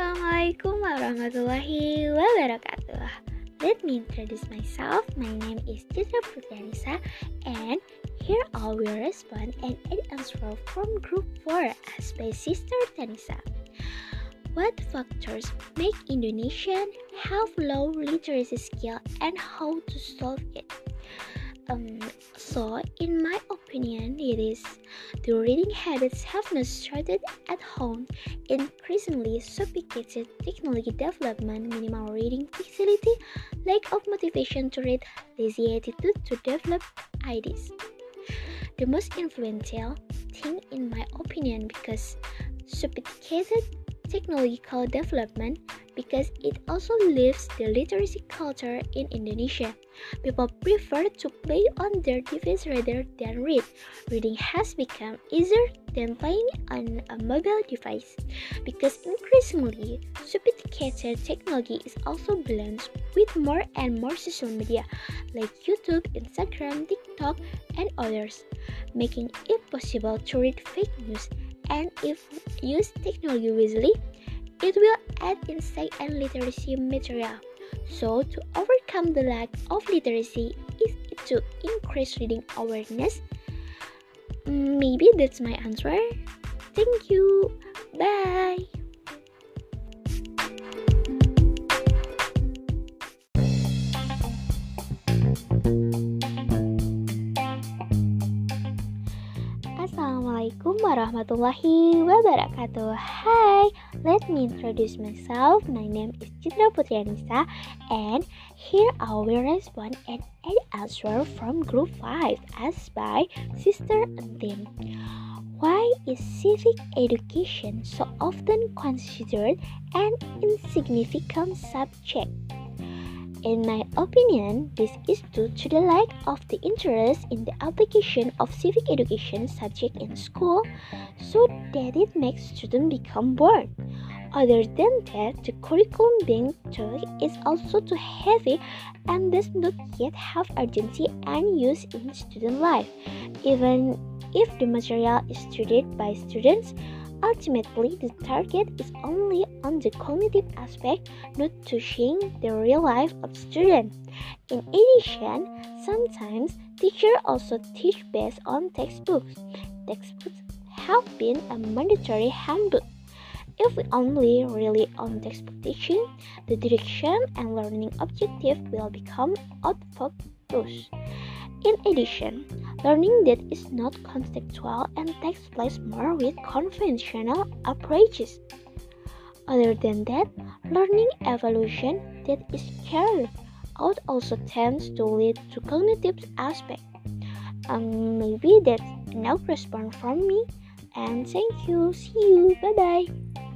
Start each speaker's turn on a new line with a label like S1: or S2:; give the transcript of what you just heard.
S1: Assalamualaikum warahmatullahi wabarakatuh. Let me introduce myself. My name is Citra Putranisa and here I will respond and answer from group 4 as by Sister Tanisa. What factors make Indonesian have low literacy skill and how to solve it? Um, so, in my opinion, it is the reading habits have not started at home. Increasingly sophisticated technology development, minimal reading facility, lack of motivation to read, lazy attitude to develop ideas. The most influential thing, in my opinion, because sophisticated technological development because it also lives the literacy culture in Indonesia. People prefer to play on their device rather than read. Reading has become easier than playing on a mobile device because increasingly sophisticated technology is also blended with more and more social media like YouTube, Instagram, TikTok, and others, making it possible to read fake news and if used technology wisely, it will add insight and literacy material. So, to overcome the lack of literacy is to increase reading awareness. Maybe that's my answer. Thank you. Bye. Assalamualaikum warahmatullahi wabarakatuh. Hi, let me introduce myself. My name is Citra Putrianisa, and here I will respond and answer from Group 5 as by Sister Antin. Why is civic education so often considered an insignificant subject? In my opinion, this is due to the lack of the interest in the application of civic education subject in school, so that it makes students become bored. Other than that, the curriculum being taught is also too heavy and does not yet have urgency and use in student life. Even if the material is studied by students, Ultimately, the target is only on the cognitive aspect, not touching the real life of students. In addition, sometimes teachers also teach based on textbooks. Textbooks have been a mandatory handbook. If we only rely on textbook teaching, the direction and learning objective will become out of focus. In addition, learning that is not contextual and takes place more with conventional approaches. Other than that, learning evolution that is carried out also tends to lead to cognitive aspect. Um, maybe that's enough response from me. And thank you. See you. Bye bye.